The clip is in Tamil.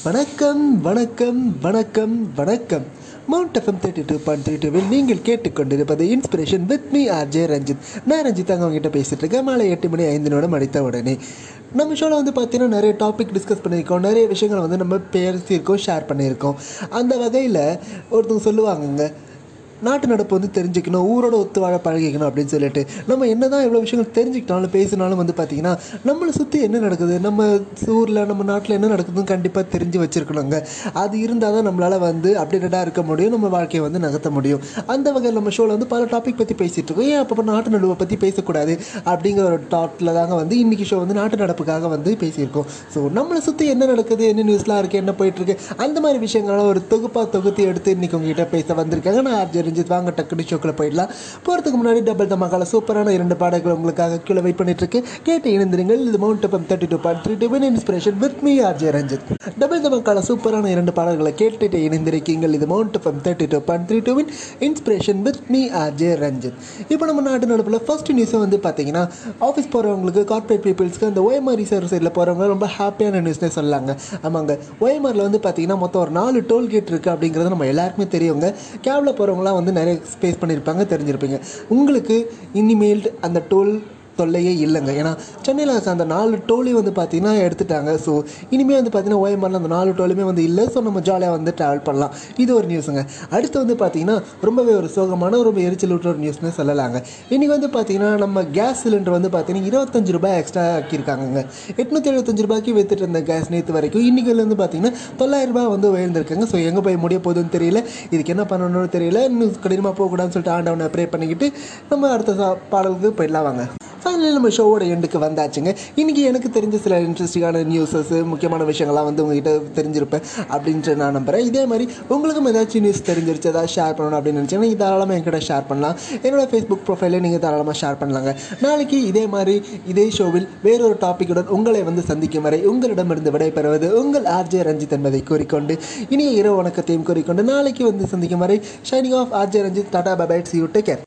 வணக்கம் வணக்கம் வணக்கம் வணக்கம். Mount FM thirty two point three டூவில் நீங்கள் கேட்டுக்கொண்டிருப்பது inspiration with me RJ Ranjith நான் ரஞ்சித் அங்கே அவங்ககிட்ட பேசிகிட்டு இருக்கேன். மாலை எட்டு மணி ஐந்து நிமிடம் அடித்த உடனே. நம்ம ஷோவில் வந்து பார்த்தீங்கன்னா நிறைய டாபிக் டிஸ்கஸ் பண்ணியிருக்கோம். நிறைய விஷயங்களை வந்து நம்ம பேசியிருக்கோம் ஷேர் பண்ணியிருக்கோம். அந்த வகையில் ஒருத்தவங்க சொல்லுவாங்கங்க நாட்டு நடப்பு வந்து தெரிஞ்சுக்கணும் ஊரோட ஒத்து வாழ பழகிக்கணும் அப்படின்னு சொல்லிட்டு நம்ம என்ன தான் எவ்வளோ விஷயங்கள் தெரிஞ்சுக்கிட்டாலும் பேசினாலும் வந்து பார்த்திங்கன்னா நம்மளை சுற்றி என்ன நடக்குது? நம்ம ஊரில் நம்ம நாட்டில் என்ன நடக்குதுன்னு கண்டிப்பாக தெரிஞ்சு வச்சுருக்கணுங்க. அது இருந்தால் தான் நம்மளால் வந்து அப்டேட்டடாக இருக்க முடியும் நம்ம வாழ்க்கையை வந்து நகர்த்த முடியும். அந்த வகையில் நம்ம ஷோவில் வந்து பல டாபிக் பற்றி பேசிகிட்டு இருக்கோம். ஏன் அப்போ நாட்டு நடுவை பற்றி பேசக்கூடாது? அப்படிங்கிற ஒரு டாட்டில் தாங்க வந்து இன்றைக்கி ஷோ வந்து நாட்டு நடப்புக்காக வந்து பேசியிருக்கோம். ஸோ நம்மளை சுற்றி என்ன நடக்குது? என்ன நியூஸ்லாம் இருக்குது என்ன போயிட்டுருக்கு அந்த மாதிரி விஷயங்களை ஒரு தொகுப்பாக தொகுத்து எடுத்து இன்றைக்கி உங்ககிட்ட பேச வந்திருக்காங்க. நான் ஆர்ஜி தெரிஞ்சது வாங்க டக்குனு ஷோக்கில் போயிடலாம். போகிறதுக்கு முன்னாடி டபுள் தமாக்கால சூப்பரான இரண்டு பாடல்கள் உங்களுக்காக கீழே வெயிட் பண்ணிட்டு இருக்கு கேட்டு இணைந்திருங்கள். இது Mount FM thirty two point three two inspiration with me RJ Ranjith double தமக்கால சூப்பரான இரண்டு பாடல்களை கேட்டுட்டு இணைந்திருக்கீங்கள். இது Mount FM thirty two point three டூவின் inspiration with me RJ Ranjith இப்போ நம்ம நாட்டு நடப்பில் ஃபர்ஸ்ட் நியூஸை வந்து பார்த்தீங்கன்னா ஆஃபீஸ் போகிறவங்களுக்கு கார்ப்பரேட் பீப்புள்ஸ்க்கு அந்த OMR ரிசர்வ் சைடில் போகிறவங்க ரொம்ப ஹாப்பியான நியூஸ்னே சொல்லாங்க. ஆமாங்க. OMRல வந்து பார்த்தீங்கன்னா மொத்தம் ஒரு நாலு டோல்கேட் இருக்குது அப்படிங்கிறது நம்ம எல்லாருக்குமே தெரியுங்க. கேபில் போகிறவங்களாம் வந்து நிறைய ஸ்பேஸ் பண்ணியிருப்பாங்க தெரிஞ்சிருப்பீங்க. உங்களுக்கு இனிமேல் அந்த டோல் தொல்லையே இல்லைங்க. ஏன்னா சென்னையில் அந்த நாலு டோலையும் வந்து பார்த்தீங்கன்னா எடுத்துட்டாங்க. ஸோ இனிமேல் வந்து பார்த்திங்கன்னா ஓஎம்ஆரில் அந்த நாலு டோலுமே வந்து இல்லை. ஸோ நம்ம ஜாலியாக வந்து ட்ராவல் பண்ணலாம். இது ஒரு நியூஸுங்க அடுத்து வந்து பார்த்திங்கன்னா ரொம்பவே ஒரு சோகமான ரொம்ப எரிச்சல் விட்டுற ஒரு நியூஸ்னு சொல்லலாங்க. இன்றைக்கி வந்து பார்த்தீங்கன்னா நம்ம கேஸ் சிலிண்டர் வந்து பார்த்தீங்கன்னா இருபத்தஞ்சு ரூபாய் எக்ஸ்ட்ரா ஆக்கியிருக்காங்க எட்நூற்றி எழுபத்தஞ்சு ரூபாய்க்கு வித்துட்டு இருந்த கேஸ் நேற்று வரைக்கும் இன்றைக்கி வந்து பார்த்திங்கன்னா தொள்ளாயிரம் ரூபாய் வந்து உயர்ந்திருக்காங்க. ஸோ எங்கே போய் முடிய போகுதுன்னு தெரியல. இதுக்கு என்ன பண்ணணும்னு தெரியல. இன்னும் கடினமாக போகக்கூடாதுன்னு சொல்லிட்டு ஆண்டவனை ப்ரே பண்ணிக்கிட்டு நம்ம அடுத்த பாடலுக்கு போயிடலாம் வாங்க. ஃபைனலி நம்ம ஷோவோட எண்டுக்கு வந்தாச்சுங்க. இன்றைக்கி எனக்கு தெரிஞ்ச சில இன்ட்ரெஸ்டிங்கான நியூஸஸ் முக்கியமான விஷயங்கள்லாம் வந்து உங்ககிட்ட தெரிஞ்சிருப்பேன் அப்படின்ட்டு நான் நம்புகிறேன் இதே மாதிரி உங்களுக்கும் ஏதாச்சும் நியூஸ் தெரிஞ்சிருச்சு ஏதாவது ஷேர் பண்ணணும் அப்படின்னு நினச்சிங்கன்னா நீங்கள் தாராளமாக என்கிட்ட ஷேர் பண்ணலாம். என்னோட ஃபேஸ்புக் ப்ரொஃபைலில் நீங்கள் தாராளமாக ஷேர் பண்ணலாங்க. நாளைக்கு இதே மாதிரி இதே ஷோவில் வேறொரு டாப்பிக்குடன் உங்களை வந்து சந்திக்கும் வரை உங்களிடமிருந்து விடைபெறுவது உங்கள் ஆர்ஜே ரஞ்சித் என்பதை கூறிக்கொண்டு இனிய இரவு வணக்கத்தையும் கூறிக்கொண்டு நாளைக்கு வந்து சந்திக்கும் வரை signing off RJ Ranjith tata பபைட் see you take care